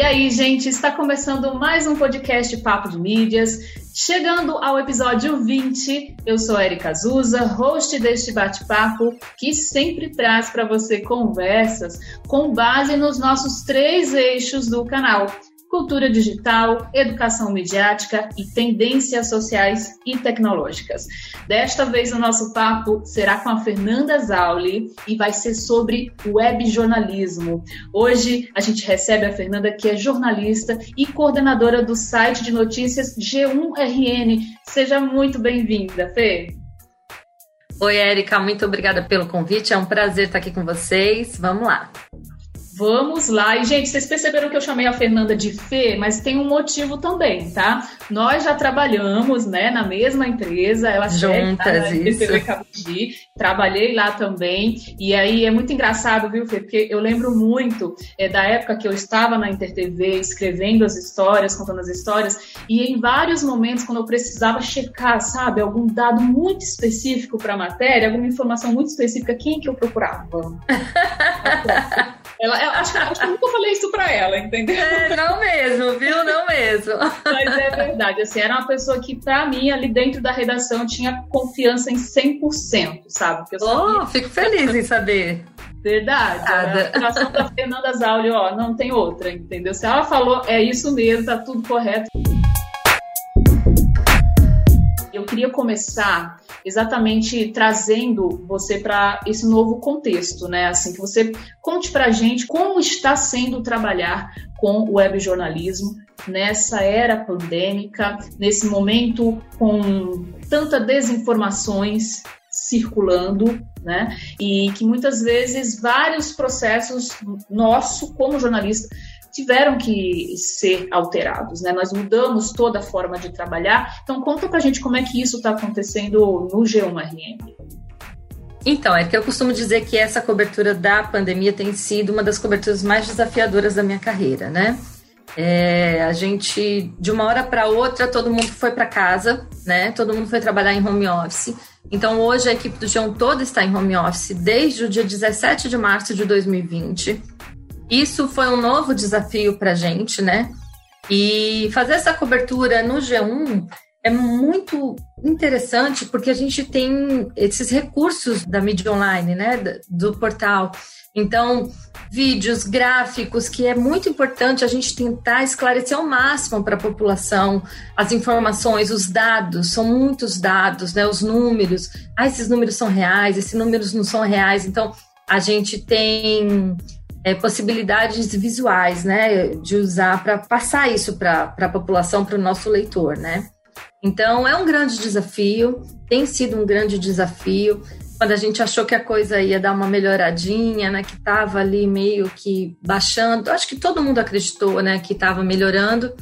E aí, gente, está começando mais um podcast Papo de Mídias. Chegando ao episódio 20, eu sou Erika Azusa, host deste bate-papo, que sempre traz para você conversas com base nos nossos três eixos do canal cultura digital, educação midiática e tendências sociais e tecnológicas. Desta vez o nosso papo será com a Fernanda Zauli e vai ser sobre web jornalismo. Hoje a gente recebe a Fernanda, que é jornalista e coordenadora do site de notícias G1RN. Seja muito bem-vinda, Fê. Oi, Érica, muito obrigada pelo convite. É um prazer estar aqui com vocês. Vamos lá. Vamos lá. E, gente, vocês perceberam que eu chamei a Fernanda de Fê, mas tem um motivo também, tá? Nós já trabalhamos, né, na mesma empresa. Ela Juntas, tá, trabalhei lá também. E aí é muito engraçado, viu, Fê? Porque eu lembro muito é, da época que eu estava na InterTV escrevendo as histórias, contando as histórias. E em vários momentos, quando eu precisava checar, sabe, algum dado muito específico para a matéria, alguma informação muito específica, quem que eu procurava? ela, acho, acho que eu nunca falei isso pra ela, entendeu? É, não mesmo, viu? Não mesmo. Mas é verdade, assim, era uma pessoa que, pra mim, ali dentro da redação, tinha confiança em 100%, sabe? Porque eu sabia... Oh, fico feliz em saber. Verdade. A situação da Fernanda Zauli, ó, não tem outra, entendeu? Se ela falou, é isso mesmo, tá tudo correto. Queria começar exatamente trazendo você para esse novo contexto, né? Assim, que você conte para a gente como está sendo trabalhar com o web jornalismo nessa era pandêmica, nesse momento com tanta desinformações circulando, né? E que muitas vezes vários processos nosso como jornalista tiveram que ser alterados, né? Nós mudamos toda a forma de trabalhar. Então conta pra gente como é que isso está acontecendo no G1RN. Então, é que eu costumo dizer que essa cobertura da pandemia tem sido uma das coberturas mais desafiadoras da minha carreira, né? É, a gente, de uma hora para outra, todo mundo foi para casa, né? Todo mundo foi trabalhar em home office. Então, hoje a equipe do G1 toda está em home office desde o dia 17 de março de 2020. Isso foi um novo desafio para a gente, né? E fazer essa cobertura no G1 é muito interessante porque a gente tem esses recursos da mídia online, né? Do portal. Então, vídeos, gráficos, que é muito importante a gente tentar esclarecer ao máximo para a população as informações, os dados, são muitos dados, né? Os números. Ah, esses números são reais, esses números não são reais. Então, a gente tem é, possibilidades visuais, né, de usar para passar isso para a população, para o nosso leitor, né. Então é um grande desafio, tem sido um grande desafio. Quando a gente achou que a coisa ia dar uma melhoradinha, né, que estava ali meio que baixando, acho que todo mundo acreditou, né, que estava melhorando.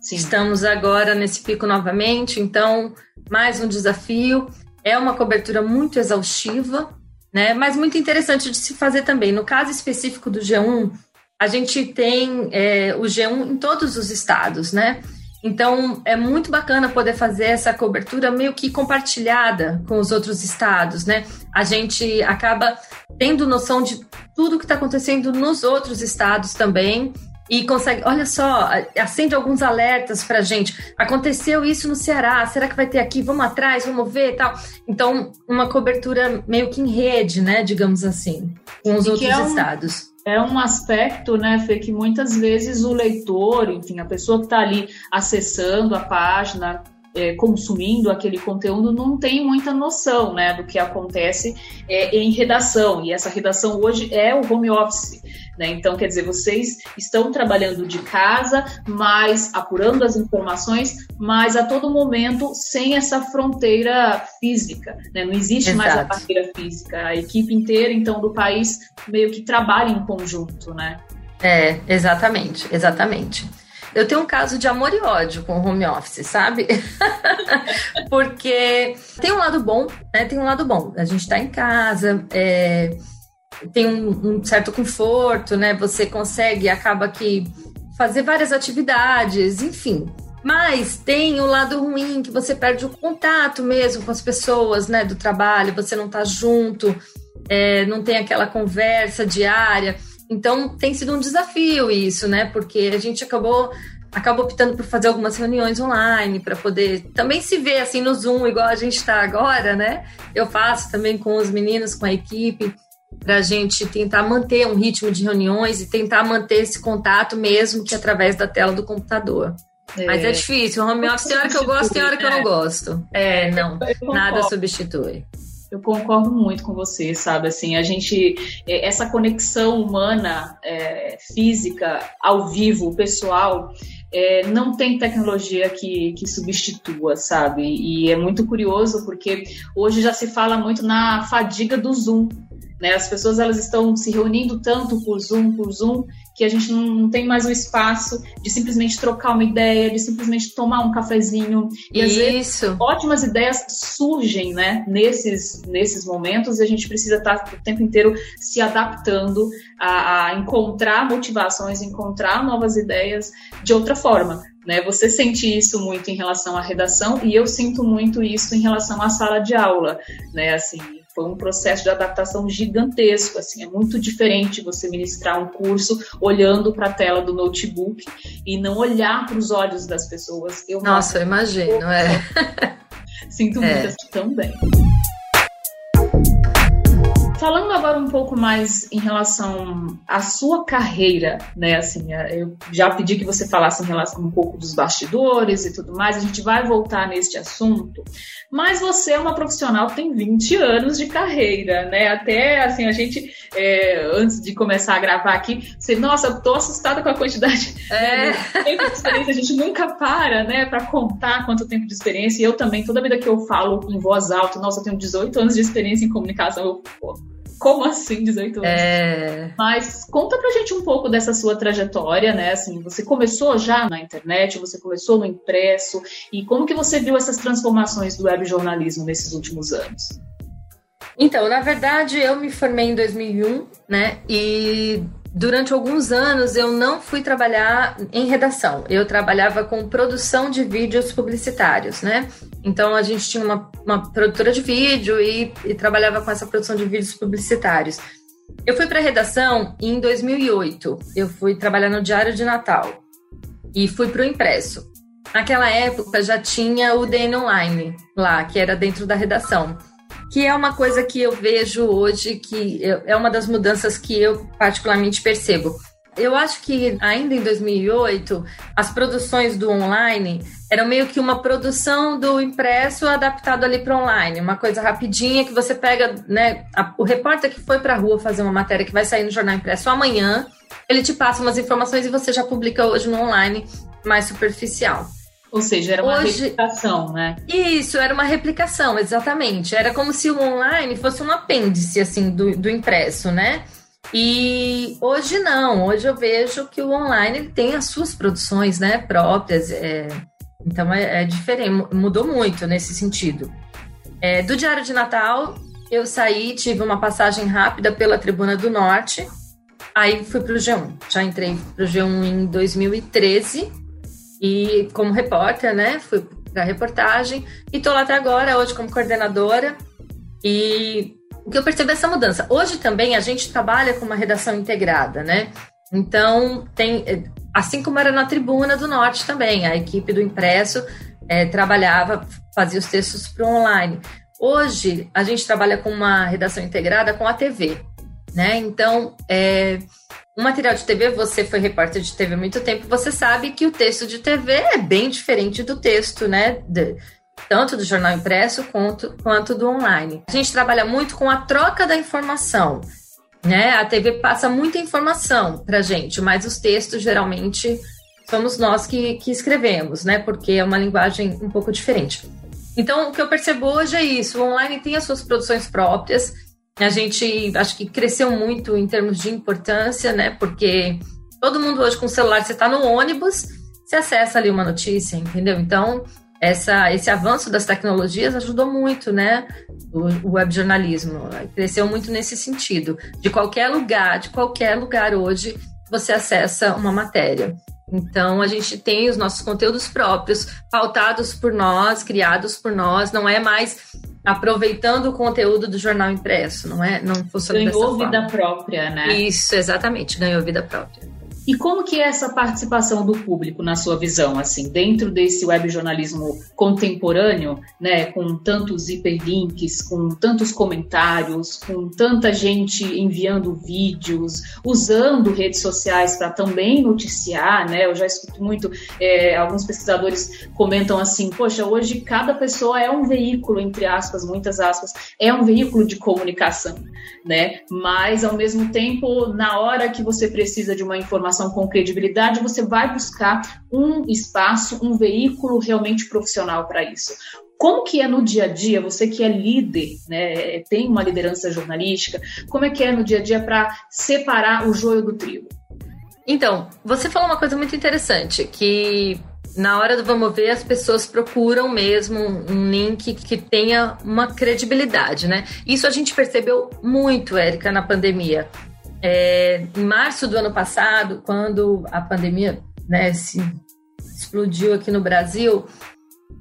Sim. Estamos agora nesse pico novamente, então mais um desafio. É uma cobertura muito exaustiva, né? Mas muito interessante de se fazer também. No caso específico do G1, a gente tem é, o G1 em todos os estados, né? Então é muito bacana poder fazer essa cobertura meio que compartilhada com os outros estados, né? A gente acaba tendo noção de tudo que está acontecendo nos outros estados também e consegue, olha só, acende alguns alertas para gente. Aconteceu isso no Ceará, será que vai ter aqui? Vamos atrás, vamos ver tal. Então, uma cobertura meio que em rede, né, digamos assim, com os e outros é um, estados. É um aspecto, né, Fê, que muitas vezes o leitor, enfim, a pessoa que está ali acessando a página, é, consumindo aquele conteúdo não tem muita noção né, do que acontece é, em redação. E essa redação hoje é o home office. Né? Então, quer dizer, vocês estão trabalhando de casa, mas apurando as informações, mas a todo momento sem essa fronteira física. Né? Não existe Exato. mais a barreira física. A equipe inteira, então, do país meio que trabalha em conjunto, né? É, exatamente, exatamente. Eu tenho um caso de amor e ódio com o home office, sabe? Porque tem um lado bom, né? Tem um lado bom. A gente tá em casa, é, tem um, um, certo conforto, né? Você consegue, acaba que fazer várias atividades, enfim. Mas tem o lado ruim, que você perde o contato mesmo com as pessoas, né? Do trabalho, você não tá junto, é, não tem aquela conversa diária. Então tem sido um desafio isso, né? Porque a gente acabou acabou optando por fazer algumas reuniões online para poder também se ver assim no Zoom, igual a gente está agora, né? Eu faço também com os meninos, com a equipe, para a gente tentar manter um ritmo de reuniões e tentar manter esse contato mesmo que através da tela do computador. É. Mas é difícil. O home office tem hora que eu gosto, tem hora que eu não gosto. É, não. Nada substitui. Eu concordo muito com você, sabe? Assim, a gente, é, essa conexão humana, é, física, ao vivo, pessoal, é, não tem tecnologia que, que substitua, sabe? E é muito curioso porque hoje já se fala muito na fadiga do Zoom. Né? As pessoas elas estão se reunindo tanto por Zoom, por Zoom, que a gente não, não tem mais o espaço de simplesmente trocar uma ideia, de simplesmente tomar um cafezinho. E às vezes ótimas ideias surgem né, nesses, nesses momentos e a gente precisa estar o tempo inteiro se adaptando a, a encontrar motivações, encontrar novas ideias de outra forma. Né? Você sente isso muito em relação à redação e eu sinto muito isso em relação à sala de aula, né? Assim, foi um processo de adaptação gigantesco, assim, é muito diferente você ministrar um curso olhando para a tela do notebook e não olhar para os olhos das pessoas. Eu Nossa, eu imagino, é. Sinto é. muito assim também. Falando agora um pouco mais em relação à sua carreira, né? Assim, é, eu já pedi que você falasse em relação um pouco dos bastidores e tudo mais, a gente vai voltar neste assunto. Mas você é uma profissional que tem 20 anos de carreira, né? Até assim, a gente, é, antes de começar a gravar aqui, você, nossa, tô assustada com a quantidade é. tempo de experiência. A gente nunca para, né, para contar quanto tempo de experiência. E eu também, toda vida que eu falo em voz alta, nossa, eu tenho 18 anos de experiência em comunicação, eu, como assim 18 anos? É... Mas conta pra gente um pouco dessa sua trajetória, né? Assim, você começou já na internet, você começou no impresso, e como que você viu essas transformações do web jornalismo nesses últimos anos? Então, na verdade, eu me formei em 2001, né? E durante alguns anos eu não fui trabalhar em redação. Eu trabalhava com produção de vídeos publicitários, né? Então a gente tinha uma, uma produtora de vídeo e, e trabalhava com essa produção de vídeos publicitários. Eu fui para redação em 2008. Eu fui trabalhar no Diário de Natal e fui para o impresso. Naquela época já tinha o DN Online lá, que era dentro da redação que é uma coisa que eu vejo hoje que é uma das mudanças que eu particularmente percebo. Eu acho que ainda em 2008, as produções do online eram meio que uma produção do impresso adaptado ali para online, uma coisa rapidinha que você pega, né? A, o repórter que foi para a rua fazer uma matéria que vai sair no jornal impresso amanhã, ele te passa umas informações e você já publica hoje no online mais superficial. Ou seja, era uma Hoje, replicação, né? Isso, era uma replicação, exatamente. Era como se o online fosse um apêndice, assim, do, do impresso, né? E hoje não, hoje eu vejo que o online tem as suas produções, né, próprias. É, então é, é, diferente, mudou muito nesse sentido. É, do Diário de Natal, eu saí, tive uma passagem rápida pela Tribuna do Norte, aí fui para o G1. Já entrei para o G1 em 2013 e como repórter, né? Fui para reportagem e tô lá até agora, hoje como coordenadora. E o que eu percebo é essa mudança. Hoje também a gente trabalha com uma redação integrada, né? Então, tem, assim como era na Tribuna do Norte também, a equipe do impresso é, trabalhava, fazia os textos para online. Hoje, a gente trabalha com uma redação integrada com a TV, né? Então, é, material de TV, você foi repórter de TV há muito tempo, você sabe que o texto de TV é bem diferente do texto, né? De, tanto do jornal impresso quanto, quanto do online. A gente trabalha muito com a troca da informação. Né? A TV passa muita informação para gente, mas os textos geralmente somos nós que, que escrevemos, né? Porque é uma linguagem um pouco diferente. Então, o que eu percebo hoje é isso: o online tem as suas produções próprias, a gente acho que cresceu muito em termos de importância, né? Porque todo mundo hoje com o celular, você está no ônibus, você acessa ali uma notícia, entendeu? Então, essa, esse avanço das tecnologias ajudou muito, né? O, o web jornalismo cresceu muito nesse sentido. De qualquer lugar, de qualquer lugar hoje, você acessa uma matéria. Então, a gente tem os nossos conteúdos próprios, pautados por nós, criados por nós, não é mais aproveitando o conteúdo do jornal impresso, não é? Não funciona Ganhou vida própria, né? Isso, exatamente, ganhou vida própria. E como que é essa participação do público na sua visão, assim, dentro desse web jornalismo contemporâneo, né, com tantos hiperlinks, com tantos comentários, com tanta gente enviando vídeos, usando redes sociais para também noticiar, né? Eu já escuto muito, é, alguns pesquisadores comentam assim, poxa, hoje cada pessoa é um veículo, entre aspas, muitas aspas, é um veículo de comunicação, né? Mas ao mesmo tempo, na hora que você precisa de uma informação informação com credibilidade, você vai buscar um espaço, um veículo realmente profissional para isso. Como que é no dia a dia, você que é líder, né, tem uma liderança jornalística, como é que é no dia a dia para separar o joio do trigo? Então, você falou uma coisa muito interessante, que na hora do vamos ver, as pessoas procuram mesmo um link que tenha uma credibilidade, né? Isso a gente percebeu muito, Érica, na pandemia. É, em março do ano passado, quando a pandemia né, se explodiu aqui no Brasil,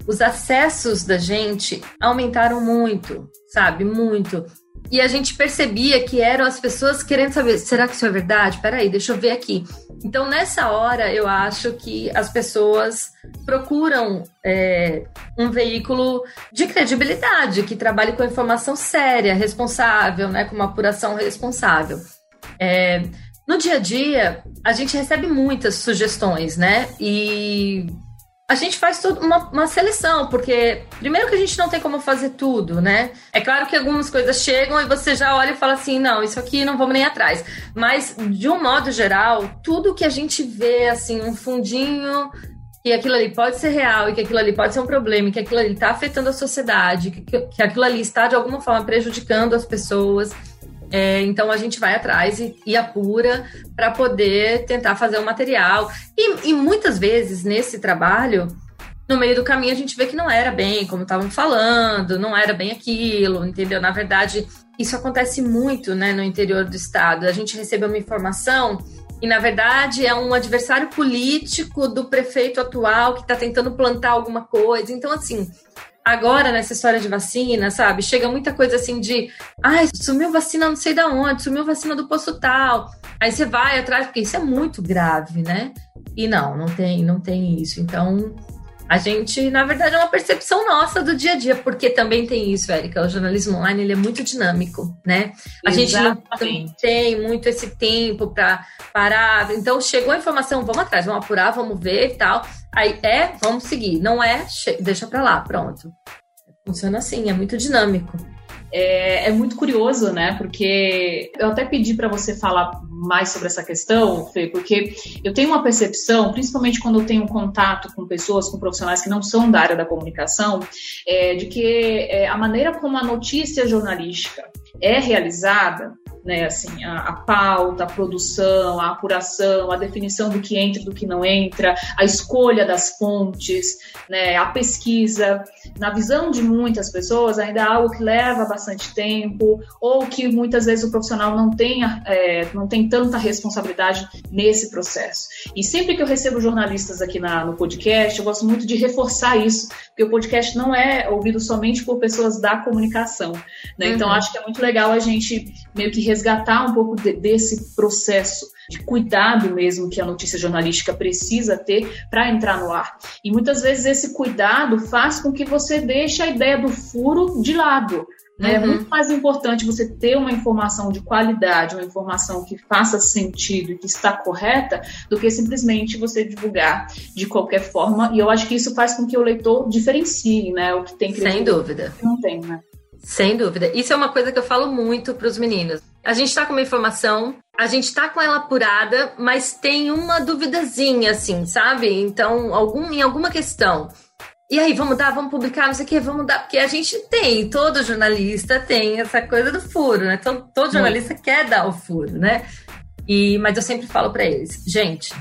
os acessos da gente aumentaram muito, sabe? Muito. E a gente percebia que eram as pessoas querendo saber: será que isso é verdade? Peraí, deixa eu ver aqui. Então, nessa hora, eu acho que as pessoas procuram é, um veículo de credibilidade, que trabalhe com informação séria, responsável, né, com uma apuração responsável. É, no dia a dia, a gente recebe muitas sugestões, né? E a gente faz toda uma, uma, seleção, porque primeiro que a gente não tem como fazer tudo, né? É claro que algumas coisas chegam e você já olha e fala assim, não, isso aqui não vamos nem atrás. Mas, de um modo geral, tudo que a gente vê, assim, um fundinho que aquilo ali pode ser real e que aquilo ali pode ser um problema, e que aquilo ali está afetando a sociedade, que, que aquilo ali está de alguma forma prejudicando as pessoas é, então a gente vai atrás e, e apura para poder tentar fazer o material. E, e, muitas vezes nesse trabalho, no meio do caminho, a gente vê que não era bem como estavam falando, não era bem aquilo, entendeu? Na verdade, isso acontece muito né, no interior do estado. A gente recebe uma informação e, na verdade, é um adversário político do prefeito atual que está tentando plantar alguma coisa. Então, assim, agora nessa história de vacina, sabe? Chega muita coisa assim de, ai, sumiu vacina não sei da onde, sumiu vacina do posto tal. Aí você vai atrás, porque isso é muito grave, né? E não, não tem, não tem isso. Então, a gente, na verdade, é uma percepção nossa do dia a dia, porque também tem isso, Érica. O jornalismo online ele é muito dinâmico, né? A Exatamente. gente não tem muito esse tempo para parar. Então, chegou a informação, vamos atrás, vamos apurar, vamos ver e tal. Aí é, vamos seguir. Não é, deixa para lá, pronto. Funciona assim, é muito dinâmico. É, é, muito curioso, né? Porque eu até pedi para você falar mais sobre essa questão, Fê, porque eu tenho uma percepção, principalmente quando eu tenho contato com pessoas, com profissionais que não são da área da comunicação, é, de que é, a maneira como a notícia jornalística é realizada né, assim, a, a, pauta, a produção, a apuração, a definição do que entra e do que não entra, a escolha das fontes, né, a pesquisa. Na visão de muitas pessoas, ainda é algo que leva bastante tempo, ou que muitas vezes o profissional não tem, é, não tem tanta responsabilidade nesse processo. E sempre que eu recebo jornalistas aqui na, no podcast, eu gosto muito de reforçar isso, porque o podcast não é ouvido somente por pessoas da comunicação. Né? Então, uhum. Então, acho que é muito legal a gente meio que resgatar um pouco de, desse processo de cuidado mesmo que a notícia jornalística precisa ter para entrar no ar. E muitas vezes esse cuidado faz com que você deixe a ideia do furo de lado. Né? É uhum. É muito mais importante você ter uma informação de qualidade, uma informação que faça sentido e que está correta, do que simplesmente você divulgar de qualquer forma. E eu acho que isso faz com que o leitor diferencie né? o que tem Sem dúvida. não tem, né? Sem dúvida. Isso é uma coisa que eu falo muito para os meninos. A gente está com uma informação, a gente está com ela apurada, mas tem uma duvidazinha, assim, sabe? Então, algum, em alguma questão. E aí, vamos dar, vamos publicar, não sei o quê, vamos dar, porque a gente tem, todo jornalista tem essa coisa do furo, né? Todo, todo jornalista quer dar o furo, né? E, mas eu sempre falo para eles, gente,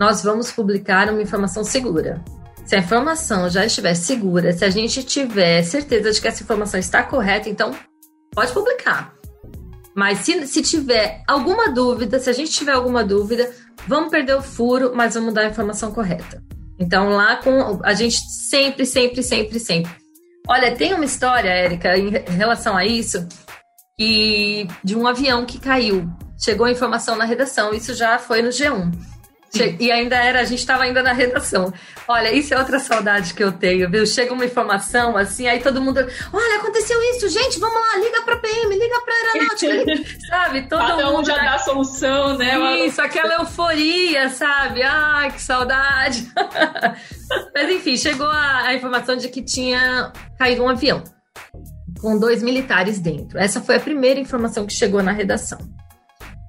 nós vamos publicar uma informação segura. Se a informação já estiver segura, se a gente tiver certeza de que essa informação está correta, então pode publicar. Mas se, se tiver alguma dúvida, se a gente tiver alguma dúvida, vamos perder o furo, mas vamos dar a informação correta. Então lá com a gente sempre, sempre, sempre, sempre Olha, tem uma história, Érica, em relação a isso, e de um avião que caiu. Chegou a informação na redação, isso já foi no G1. E ainda era, a gente estava ainda na redação. Olha, isso é outra saudade que eu tenho, viu? Chega uma informação assim, aí todo mundo, olha, aconteceu isso, gente, vamos lá, liga para PM, liga para aeronáutica, liga, sabe? Todo Cada mundo um já dá a solução, né? Isso, aquela euforia, sabe? Ai, que saudade. Mas enfim, chegou a, a informação de que tinha caído um avião com dois militares dentro. Essa foi a primeira informação que chegou na redação.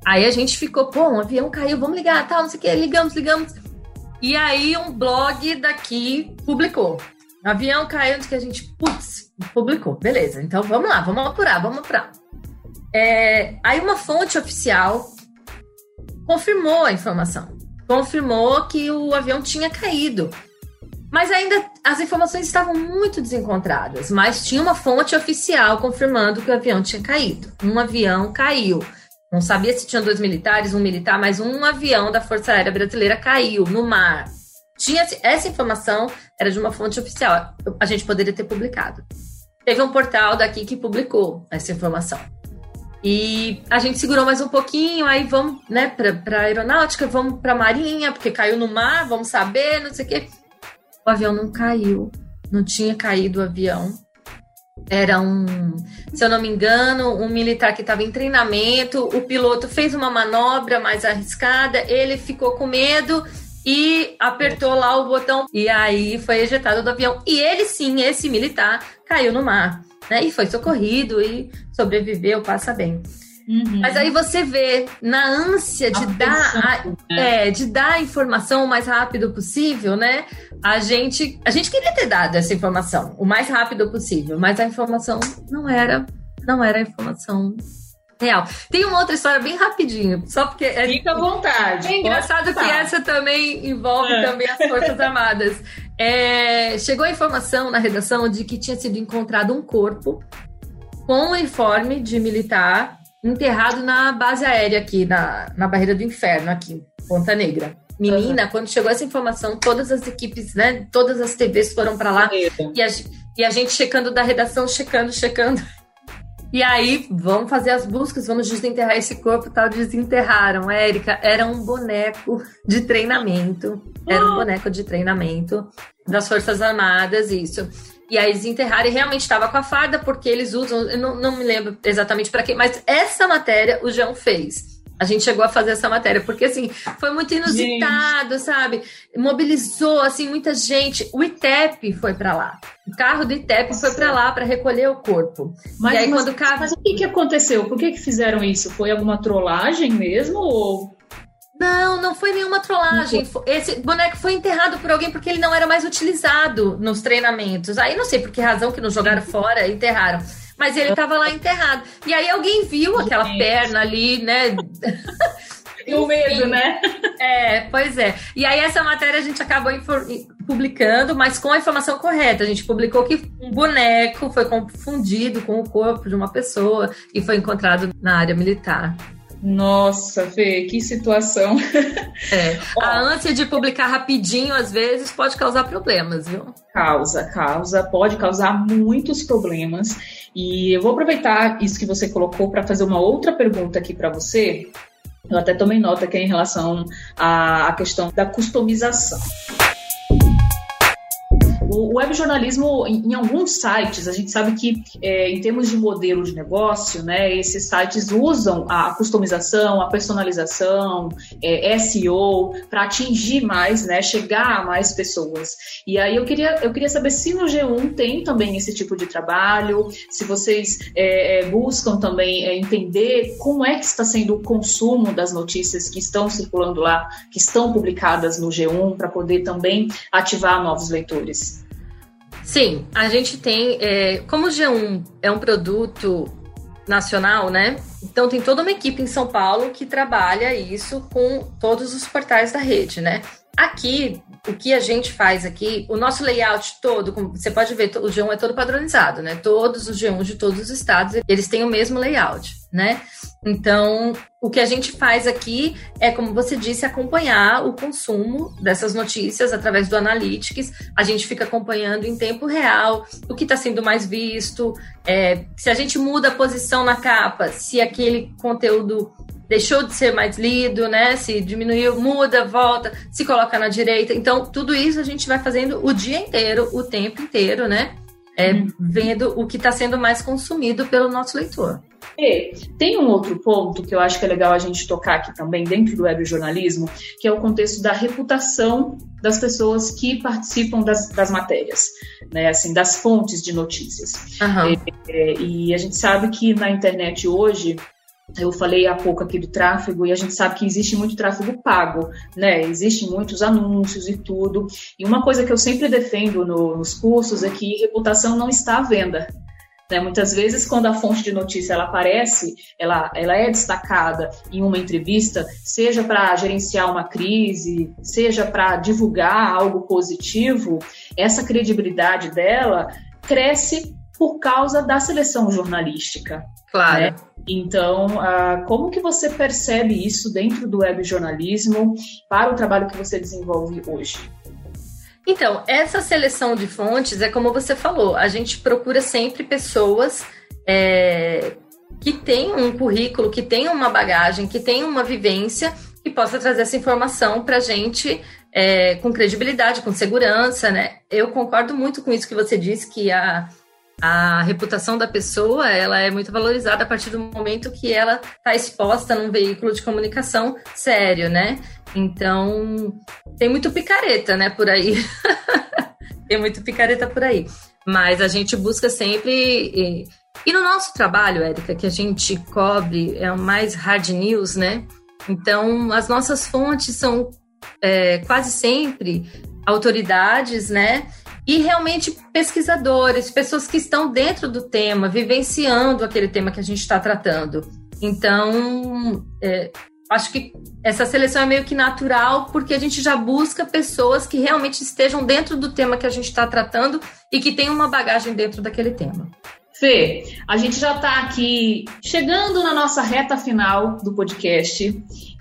Aí a gente ficou, pô, um avião caiu, vamos ligar, tal, não sei o que, ligamos, ligamos. E aí um blog daqui publicou. Avião caiu, que a gente, putz, publicou. Beleza, então vamos lá, vamos apurar, vamos apurar. É, aí uma fonte oficial confirmou a informação. Confirmou que o avião tinha caído. Mas ainda as informações estavam muito desencontradas. Mas tinha uma fonte oficial confirmando que o avião tinha caído. Um avião caiu. Não sabia se tinha dois militares, um militar, mas um avião da Força Aérea Brasileira caiu no mar. Tinha essa informação era de uma fonte oficial. A gente poderia ter publicado. Teve um portal daqui que publicou essa informação. E a gente segurou mais um pouquinho, aí vamos, né, para aeronáutica, vamos para marinha, porque caiu no mar, vamos saber, não sei o quê. O avião não caiu, não tinha caído o avião era um, se eu não me engano, um militar que estava em treinamento. O piloto fez uma manobra mais arriscada, ele ficou com medo e apertou lá o botão e aí foi ejetado do avião. E ele sim, esse militar, caiu no mar, né? E foi socorrido e sobreviveu, passa bem. Uhum. Mas aí você vê, na ânsia de dar, a, né? é, de dar a informação o mais rápido possível, né? A gente, a gente queria ter dado essa informação o mais rápido possível, mas a informação não era, não era a informação real. Tem uma outra história bem rapidinho, só porque é, fica à vontade. É engraçado que essa também envolve é. também as forças armadas. É, chegou a informação na redação de que tinha sido encontrado um corpo com um uniforme de militar enterrado na base aérea aqui, na, na Barreira do Inferno, aqui em Ponta Negra. Menina, uhum. quando chegou essa informação, todas as equipes, né, todas as TVs foram para lá e a, e a gente checando da redação, checando, checando. E aí, vamos fazer as buscas, vamos desenterrar esse corpo tal. Desenterraram, Érica. Era um boneco de treinamento. Era um ah! boneco de treinamento das Forças Armadas, isso. E aí desenterraram e realmente estava com a farda, porque eles usam, eu não, não me lembro exatamente para quê, mas essa matéria o João fez. A gente chegou a fazer essa matéria, porque assim, foi muito inusitado, gente. sabe? Mobilizou assim muita gente. O ITEP foi para lá. O carro do ITEP Nossa. foi para lá para recolher o corpo. Mas, e aí, mas, quando o carro... mas o que, que aconteceu? Por que, que fizeram isso? Foi alguma trollagem mesmo? Ou não, não foi nenhuma trollagem. Esse boneco foi enterrado por alguém porque ele não era mais utilizado nos treinamentos. Aí não sei por que razão que não jogaram fora e enterraram. Mas ele estava lá enterrado. E aí alguém viu aquela Gente. perna ali, né? o medo, né? É, pois é. E aí essa matéria a gente acabou publicando, mas com a informação correta. A gente publicou que um boneco foi confundido com o corpo de uma pessoa e foi encontrado na área militar. Nossa, Fê, que situação. É. A ânsia de publicar rapidinho, às vezes, pode causar problemas, viu? Causa, causa, pode causar muitos problemas. E eu vou aproveitar isso que você colocou para fazer uma outra pergunta aqui para você. Eu até tomei nota que é em relação à questão da customização. O webjornalismo, em, em alguns sites, a gente sabe que, é, em termos de modelo de negócio, né, esses sites usam a customização, a personalização, é, SEO, para atingir mais, né, chegar a mais pessoas. E aí eu queria, eu queria saber se no G1 tem também esse tipo de trabalho, se vocês é, é buscam também é, entender como é que está sendo o consumo das notícias que estão circulando lá, que estão publicadas no G1, para poder também ativar novos leitores. Sim, a gente tem. É, como o G1 é um produto nacional, né? Então tem toda uma equipe em São Paulo que trabalha isso com todos os portais da rede, né? Aqui, o que a gente faz aqui, o nosso layout todo, como você pode ver, o G1 é todo padronizado, né? Todos os G1 de todos os estados, eles têm o mesmo layout, né? Então, o que a gente faz aqui é, como você disse, acompanhar o consumo dessas notícias através do Analytics. A gente fica acompanhando em tempo real o que está sendo mais visto, é, se a gente muda a posição na capa, se aquele conteúdo deixou de ser mais lido, né? Se diminuiu, muda, volta, se coloca na direita. Então, tudo isso a gente vai fazendo o dia inteiro, o tempo inteiro, né? É, uhum. Vendo o que está sendo mais consumido pelo nosso leitor. E tem um outro ponto que eu acho que é legal a gente tocar aqui também dentro do web jornalismo, que é o contexto da reputação das pessoas que participam das, das matérias, né, assim, das fontes de notícias. Uhum. E, e a gente sabe que na internet hoje eu falei há pouco aqui do tráfego e a gente sabe que existe muito tráfego pago, né? Existem muitos anúncios e tudo. E uma coisa que eu sempre defendo no, nos cursos é que reputação não está à venda. Né? Muitas vezes, quando a fonte de notícia ela aparece, ela, ela é destacada em uma entrevista, seja para gerenciar uma crise, seja para divulgar algo positivo, essa credibilidade dela cresce por causa da seleção jornalística. Claro. Né? Então, uh, como que você percebe isso dentro do web jornalismo para o trabalho que você desenvolve hoje? Então, essa seleção de fontes é como você falou, a gente procura sempre pessoas é, que têm um currículo, que têm uma bagagem, que têm uma vivência que possa trazer essa informação para a gente é, com credibilidade, com segurança, né? Eu concordo muito com isso que você disse, que a, a reputação da pessoa ela é muito valorizada a partir do momento que ela está exposta num veículo de comunicação sério, né? Então, tem muito picareta, né, por aí. tem muito picareta por aí. Mas a gente busca sempre. E, no nosso trabalho, Érica, que a gente cobre é o mais hard news, né? Então, as nossas fontes são é, quase sempre autoridades, né? E realmente pesquisadores, pessoas que estão dentro do tema, vivenciando aquele tema que a gente está tratando. Então, é, acho que essa seleção é meio que natural, porque a gente já busca pessoas que realmente estejam dentro do tema que a gente está tratando e que tenham uma bagagem dentro daquele tema. Fê, a gente já está aqui chegando na nossa reta final do podcast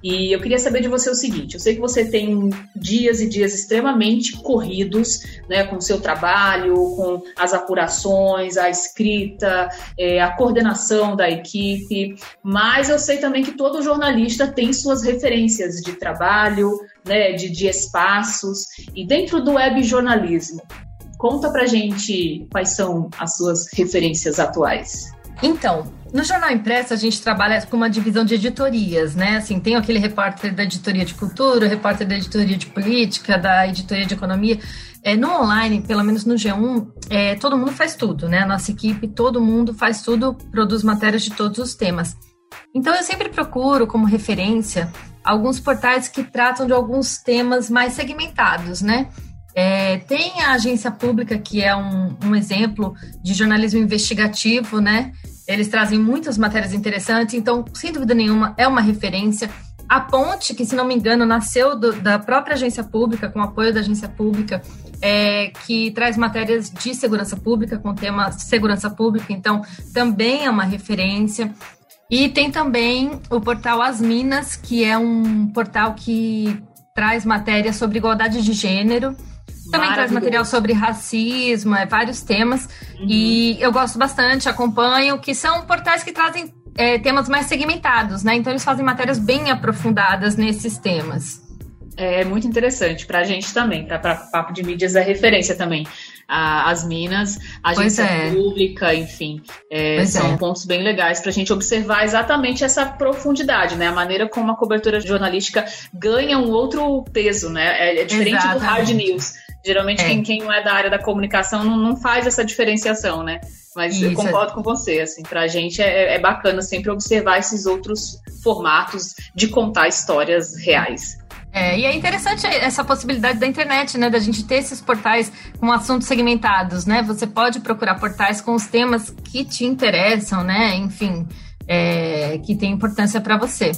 e eu queria saber de você o seguinte: eu sei que você tem dias e dias extremamente corridos, né, com o seu trabalho, com as apurações, a escrita, é, a coordenação da equipe, mas eu sei também que todo jornalista tem suas referências de trabalho, né, de, de espaços e dentro do web jornalismo. Conta pra gente quais são as suas referências atuais. Então, no jornal impresso a gente trabalha com uma divisão de editorias, né? Assim, tem aquele repórter da editoria de cultura, repórter da editoria de política, da editoria de economia. É, no online, pelo menos no G1, é, todo mundo faz tudo, né? A nossa equipe, todo mundo faz tudo, produz matérias de todos os temas. Então eu sempre procuro como referência alguns portais que tratam de alguns temas mais segmentados, né? É, tem a agência pública, que é um, um, exemplo de jornalismo investigativo, né? Eles trazem muitas matérias interessantes, então, sem dúvida nenhuma, é uma referência. A Ponte, que, se não me engano, nasceu do, da própria agência pública, com apoio da agência pública, é, que traz matérias de segurança pública, com tema segurança pública, então, também é uma referência. E tem também o portal As Minas, que é um portal que traz matérias sobre igualdade de gênero também traz material sobre racismo, é, vários temas. Uhum. E eu gosto bastante, acompanho, que são portais que trazem é, temas mais segmentados, né? Então eles fazem matérias bem aprofundadas nesses temas. É muito interessante para a gente também, para Papo de Mídias é referência também. A, as Minas, a agência é. pública, enfim, é, são é. pontos bem legais para a gente observar exatamente essa profundidade, né? A maneira como a cobertura jornalística ganha um outro peso, né? É, é diferente exatamente. do hard news Geralmente, é. quem, quem não é da área da comunicação não, não faz essa diferenciação, né? Mas Isso. eu concordo com você, assim, pra gente é, é bacana sempre observar esses outros formatos de contar histórias reais. É, e é interessante essa possibilidade da internet, né? Da gente ter esses portais com assuntos segmentados, né? Você pode procurar portais com os temas que te interessam, né? Enfim, é, que tem importância para você.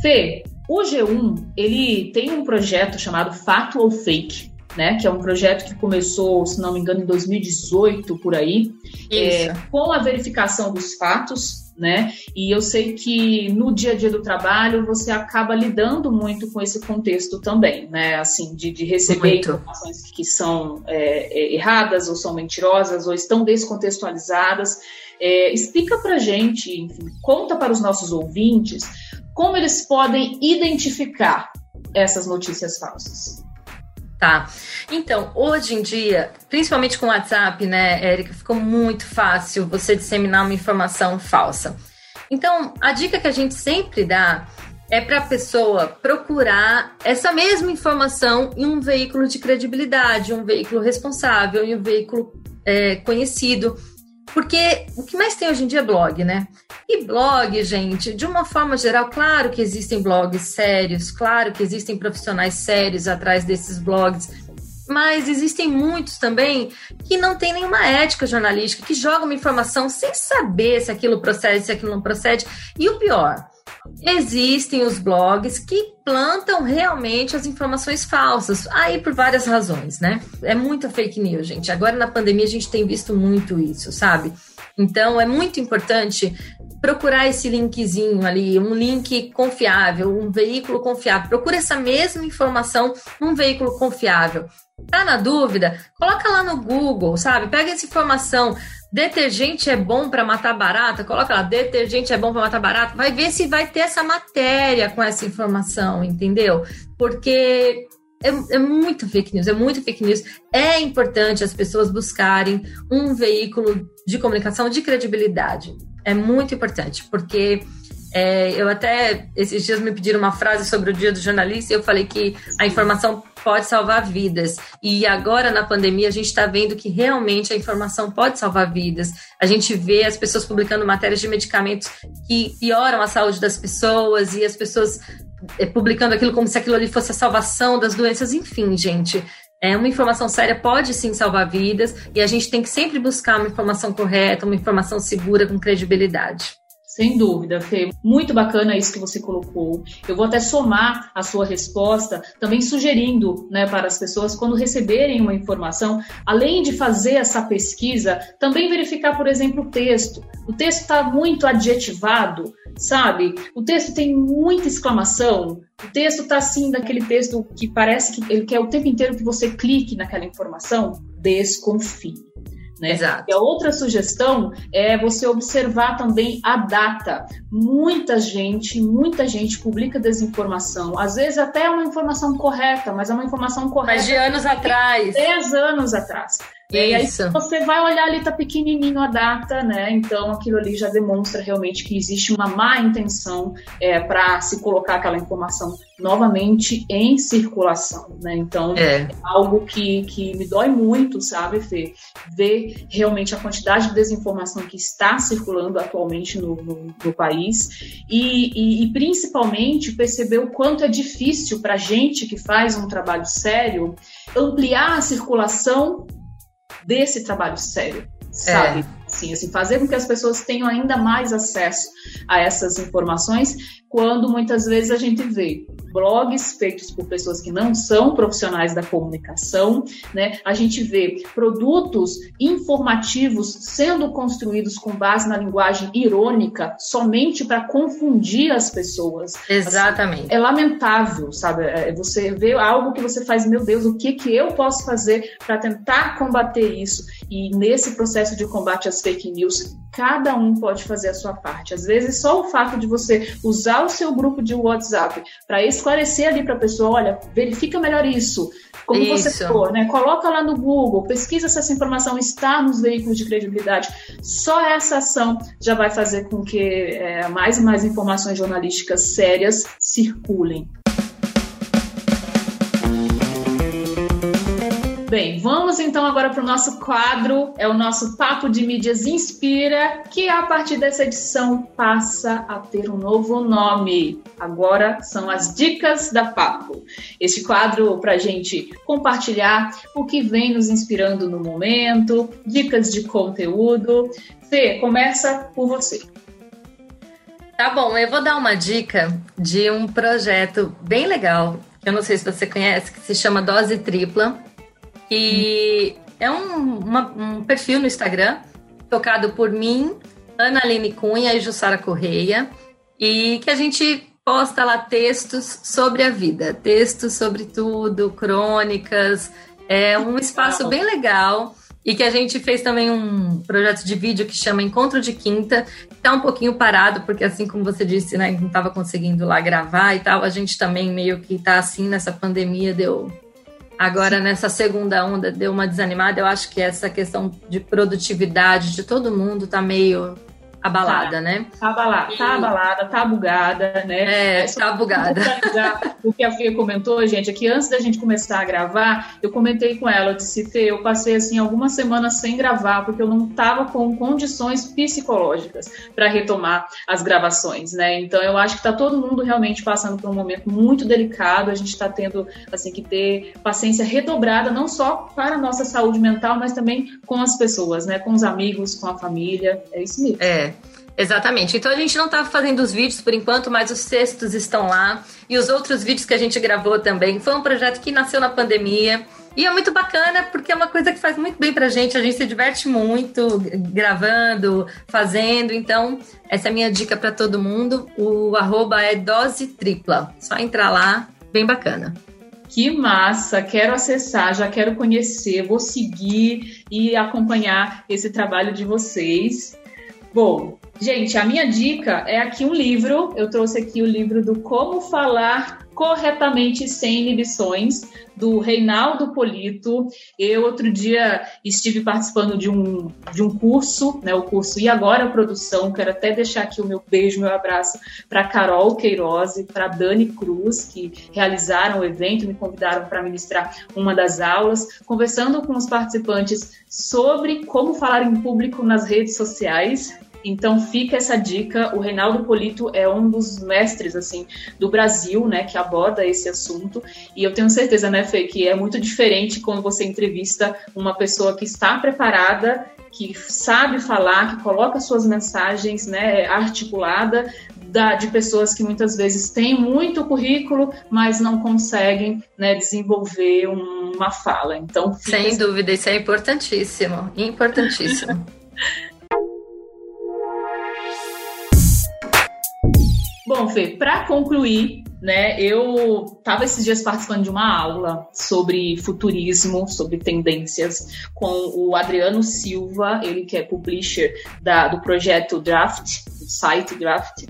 Fê, o G1, ele tem um projeto chamado Fato ou Fake, né? Que é um projeto que começou, se não me engano, em 2018 por aí, é, com a verificação dos fatos né? E eu sei que no dia a dia do trabalho você acaba lidando muito com esse contexto também, né? Assim, de, de receber muito. informações que são é, é, erradas ou são mentirosas ou estão descontextualizadas. É, explica pra gente, enfim, conta para os nossos ouvintes como eles podem identificar essas notícias falsas. Tá. Então, hoje em dia, principalmente com o WhatsApp, né, Érica, ficou muito fácil você disseminar uma informação falsa. Então, a dica que a gente sempre dá é para a pessoa procurar essa mesma informação em um veículo de credibilidade, um veículo responsável, em um veículo é, conhecido. Porque o que mais tem hoje em dia é blog, né? E blog, gente, de uma forma geral, claro que existem blogs sérios, claro que existem profissionais sérios atrás desses blogs, mas existem muitos também que não têm nenhuma ética jornalística, que jogam uma informação sem saber se aquilo procede, se aquilo não procede. E o pior, existem os blogs que plantam realmente as informações falsas, aí por várias razões, né? É muita fake news, gente. Agora na pandemia a gente tem visto muito isso, sabe? Então é muito importante procurar esse linkzinho ali, um link confiável, um veículo confiável. Procura essa mesma informação num veículo confiável. Tá na dúvida? Coloca lá no Google, sabe? Pega essa informação. Detergente é bom para matar barata? Coloca lá, detergente é bom para matar barata. Vai ver se vai ter essa matéria com essa informação, entendeu? Porque é, é muito fake news, é muito fake news. É importante as pessoas buscarem um veículo de comunicação de credibilidade. É muito importante, porque é, eu até, esses dias me pediram uma frase sobre o dia do jornalista e eu falei que a informação pode salvar vidas. E agora, na pandemia, a gente está vendo que realmente a informação pode salvar vidas. A gente vê as pessoas publicando matérias de medicamentos que pioram a saúde das pessoas e as pessoas é, publicando aquilo como se aquilo ali fosse a salvação das doenças. Enfim, gente, é, uma informação séria pode sim salvar vidas e a gente tem que sempre buscar uma informação correta, uma informação segura, com credibilidade. Sem dúvida, Fê. Muito bacana isso que você colocou. Eu vou até somar a sua resposta, também sugerindo né, para as pessoas, quando receberem uma informação, além de fazer essa pesquisa, também verificar, por exemplo, o texto. O texto está muito adjetivado, sabe? O texto tem muita exclamação. O texto está assim, daquele texto que parece que ele quer o tempo inteiro que você clique naquela informação. Desconfie. Né? Exato. E a outra sugestão é você observar também a data. Muita gente, muita gente publica desinformação. Às vezes até é uma informação correta, mas é uma informação correta. Mas de anos atrás. 10 anos atrás. E aí você vai olhar ali, tá pequenininho a data, né? Então aquilo ali já demonstra realmente que existe uma má intenção é, para se colocar aquela informação novamente em circulação, né? Então é, é algo que, que me dói muito, sabe, Fê? Ver realmente a quantidade de desinformação que está circulando atualmente no, no, no país e, e, e principalmente perceber o quanto é difícil para gente que faz um trabalho sério ampliar a circulação desse trabalho sério, sabe? É. Sim, assim, fazer com que as pessoas tenham ainda mais acesso a essas informações, quando muitas vezes a gente vê blogs feitos por pessoas que não são profissionais da comunicação, né? A gente vê produtos informativos sendo construídos com base na linguagem irônica somente para confundir as pessoas. Exatamente. Assim, é lamentável, sabe? É, você vê algo que você faz, meu Deus, o que que eu posso fazer para tentar combater isso? E nesse processo de combate às fake news, cada um pode fazer a sua parte. Às vezes, só o fato de você usar o seu grupo de WhatsApp para esclarecer ali para a pessoa, olha, verifica melhor isso, como isso. você for, né? Coloca lá no Google, pesquisa se essa informação está nos veículos de credibilidade. Só essa ação já vai fazer com que é, mais e mais informações jornalísticas sérias circulem. Bem, vamos então agora para o nosso quadro, é o nosso Papo de Mídias Inspira, que a partir dessa edição passa a ter um novo nome. Agora são as Dicas da Papo. Este quadro para a gente compartilhar o que vem nos inspirando no momento, dicas de conteúdo. Fê, começa por você. Tá bom, eu vou dar uma dica de um projeto bem legal, que eu não sei se você conhece, que se chama Dose Tripla e é um, uma, um perfil no Instagram tocado por mim Ana Aline Cunha e Jussara Correia, e que a gente posta lá textos sobre a vida, textos sobre tudo, crônicas, é um espaço bem legal e que a gente fez também um projeto de vídeo que chama Encontro de Quinta, está um pouquinho parado, porque assim como você disse, né, não estava conseguindo lá gravar e tal, a gente também meio que está assim nessa pandemia, deu. Agora, nessa segunda onda, deu uma desanimada. Eu acho que essa questão de produtividade de todo mundo está meio abalada, tá, né? Tá abalada, e... tá abalada, tá bugada, né? É, tá bugada. O que a Fia comentou, gente, é que antes da gente começar a gravar, eu comentei com ela, eu disse, Fê, eu passei assim algumas semanas sem gravar, porque eu não tava com condições psicológicas para retomar as gravações, né? Então eu acho que tá todo mundo realmente passando por um momento muito delicado, a gente tá tendo, assim, que ter paciência redobrada, não só para a nossa saúde mental, mas também com as pessoas, né? Com os amigos, com a família, é isso mesmo. É, Exatamente. Então a gente não está fazendo os vídeos por enquanto, mas os textos estão lá. E os outros vídeos que a gente gravou também. Foi um projeto que nasceu na pandemia. E é muito bacana porque é uma coisa que faz muito bem pra gente. A gente se diverte muito gravando, fazendo. Então, essa é a minha dica para todo mundo. O arroba é dose tripla. Só entrar lá, bem bacana. Que massa! Quero acessar, já quero conhecer, vou seguir e acompanhar esse trabalho de vocês. Bom, gente, a minha dica é aqui um livro. Eu trouxe aqui o livro do Como Falar Corretamente Sem Inibições, do Reinaldo Polito. Eu, outro dia, estive participando de um, de um curso, né, o curso E Agora Produção. Quero até deixar aqui o meu beijo, meu abraço para Carol Queiroz e para Dani Cruz, que realizaram o evento, me convidaram para ministrar uma das aulas, conversando com os participantes sobre como falar em público nas redes sociais. Então fica essa dica. O Reinaldo Polito é um dos mestres assim do Brasil, né, que aborda esse assunto. E eu tenho certeza, né, Fê, que é muito diferente quando você entrevista uma pessoa que está preparada, que sabe falar, que coloca suas mensagens, né, articulada, da, de pessoas que muitas vezes têm muito currículo, mas não conseguem né, desenvolver uma fala. Então, sem dúvida, isso é importantíssimo, importantíssimo. Bom, Fê, para concluir, né, eu estava esses dias participando de uma aula sobre futurismo, sobre tendências, com o Adriano Silva, ele que é publisher da, do projeto Draft, do site Draft,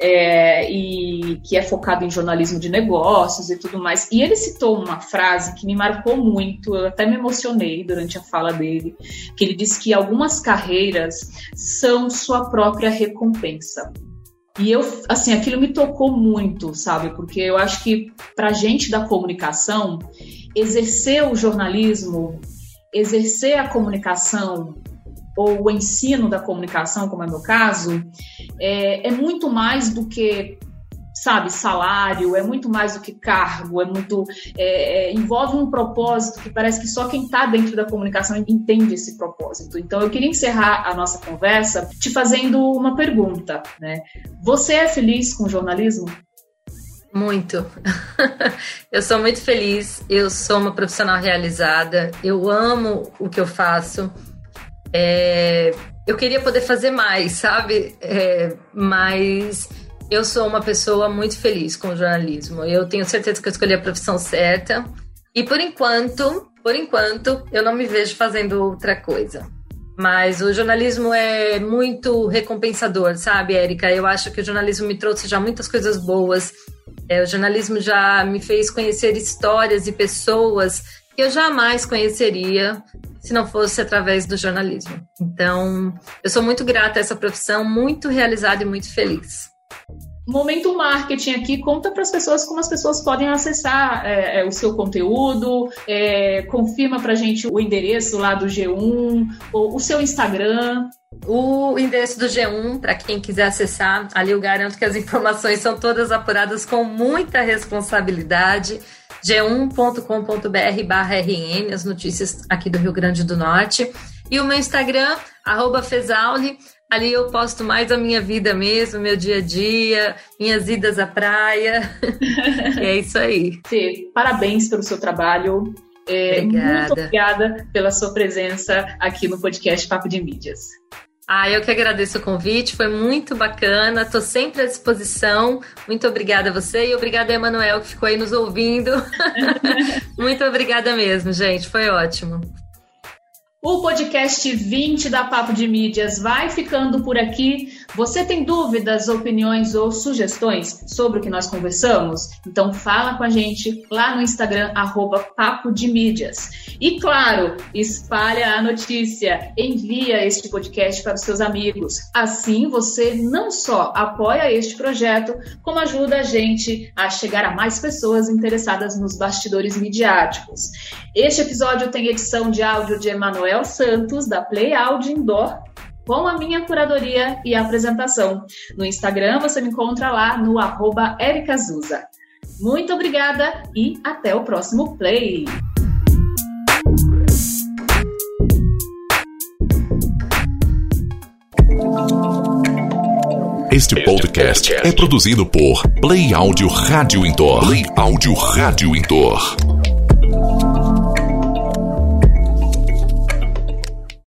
é, e que é focado em jornalismo de negócios e tudo mais. E ele citou uma frase que me marcou muito, eu até me emocionei durante a fala dele, que ele disse que algumas carreiras são sua própria recompensa. E eu, assim, aquilo me tocou muito, sabe? Porque eu acho que para gente da comunicação, exercer o jornalismo, exercer a comunicação ou o ensino da comunicação, como é meu caso, é, é muito mais do que sabe, salário, é muito mais do que cargo, é muito. É, é, envolve um propósito que parece que só quem está dentro da comunicação entende esse propósito. Então, eu queria encerrar a nossa conversa te fazendo uma pergunta, né? Você é feliz com jornalismo? Muito. eu sou muito feliz, eu sou uma profissional realizada, eu amo o que eu faço. É, eu queria poder fazer mais, sabe? É, mas eu sou uma pessoa muito feliz com o jornalismo. Eu tenho certeza que eu escolhi a profissão certa. E por enquanto, por enquanto, eu não me vejo fazendo outra coisa. Mas o jornalismo é muito recompensador, sabe, Érica? Eu acho que o jornalismo me trouxe já muitas coisas boas. É, o jornalismo já me fez conhecer histórias e pessoas que eu jamais conheceria se não fosse através do jornalismo. Então, eu sou muito grata a essa profissão, muito realizada e muito feliz. Momento Marketing aqui, conta para as pessoas como as pessoas podem acessar é, é o seu conteúdo, é, confirma para a gente o endereço lá do G1, o, o seu Instagram. O endereço do G1, para quem quiser acessar, ali eu garanto que as informações são todas apuradas com muita responsabilidade. g1.com.br/rn, as notícias aqui do Rio Grande do Norte. E o meu Instagram, arroba Fesauli, Ali eu posto mais a minha vida mesmo, meu dia a dia, minhas idas à praia. é isso aí. Fê, parabéns pelo seu trabalho. É, obrigada. Muito obrigada pela sua presença aqui no podcast Papo de Mídias. Ah, eu que agradeço o convite, foi muito bacana, estou sempre à disposição. Muito obrigada a você e obrigada a Emanuel que ficou aí nos ouvindo. muito obrigada mesmo, gente, foi ótimo. O podcast 20 da Papo de Mídias vai ficando por aqui. Você tem dúvidas, opiniões ou sugestões sobre o que nós conversamos? Então fala com a gente lá no Instagram, arroba Papo de Mídias. E claro, espalha a notícia, envia este podcast para os seus amigos. Assim você não só apoia este projeto, como ajuda a gente a chegar a mais pessoas interessadas nos bastidores midiáticos. Este episódio tem edição de áudio de Emanuel Manuel Santos, da Play Audio Indoor, com a minha curadoria e apresentação. No Instagram você me encontra lá no arroba Ericazuza. Muito obrigada e até o próximo Play! Este podcast é produzido por Play Áudio Rádio Indoor. Play Áudio Rádio Indoor.